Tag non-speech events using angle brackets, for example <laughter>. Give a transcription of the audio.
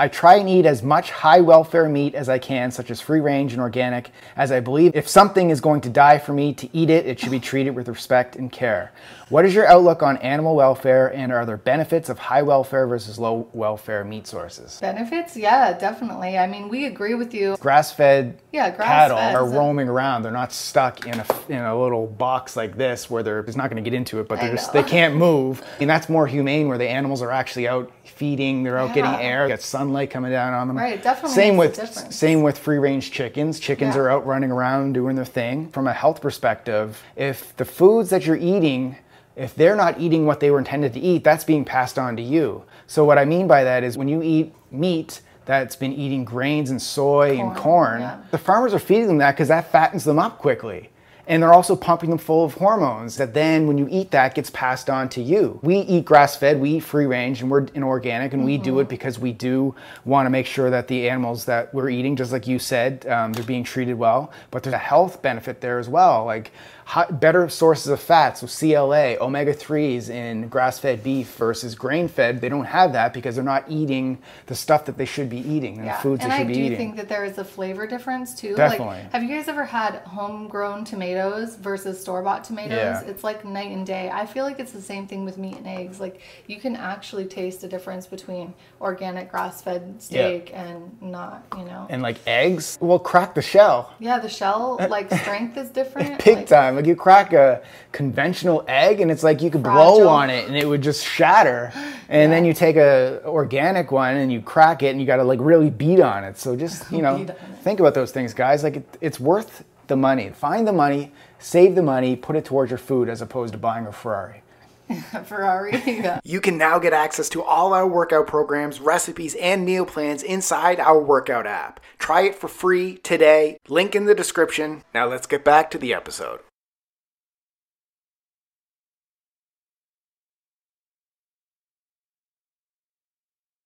I try and eat as much high welfare meat as I can, such as free range and organic, as I believe if something is going to die for me to eat it, it should be treated with respect and care. What is your outlook on animal welfare and are there benefits of high welfare versus low welfare meat sources? Benefits? Yeah, definitely. I mean, we agree with you. Grass fed Yeah, cattle are roaming around. They're not stuck in a, in a little box like this where they're, it's not going to get into it, but they're just, they can't move. And that's more humane where the animals are actually out feeding, they're out getting Yeah. air, got sunlight coming down on them. Right, definitely Same with same with free range chickens. Chickens Yeah. are out running around doing their thing. From a health perspective, if the foods that you're eating if they're not eating what they were intended to eat, that's being passed on to you. So what I mean by that is when you eat meat that's been eating grains and soy and Corn, corn, yeah. the farmers are feeding them that because that fattens them up quickly. And they're also pumping them full of hormones that then, when you eat that, gets passed on to you. We eat grass fed, we eat free range, and we're in organic, and we do it because we do want to make sure that the animals that we're eating, just like you said, um, they're being treated well. But there's a health benefit there as well, like hot, better sources of fat, so CLA, omega 3s in grass fed beef versus grain fed. They don't have that because they're not eating the stuff that they should be eating and the foods and they I should be eating. And I do think that there is a flavor difference too. Definitely. Like, have you guys ever had homegrown tomatoes versus store bought tomatoes? Yeah. It's like night and day. I feel like it's the same thing with meat and eggs. Like you can actually taste the difference between organic grass fed steak and not. You know. and like eggs, well, crack the shell. yeah, the shell <laughs> like strength is different. Big like, time. Like you crack a conventional egg and it's like you could blow on it and it would just shatter. <gasps> And then you take a organic one and you crack it and you got to like really beat on it. So just, <laughs> you know, Beat on it. think about those things, guys. Like it, it's worth the money. Find the money, save the money, put it towards your food as opposed to buying a Ferrari. <laughs> Ferrari. yeah. You can now get access to all our workout programs, recipes, and meal plans inside our workout app. Try it for free today. Link in the description. Now let's get back to the episode.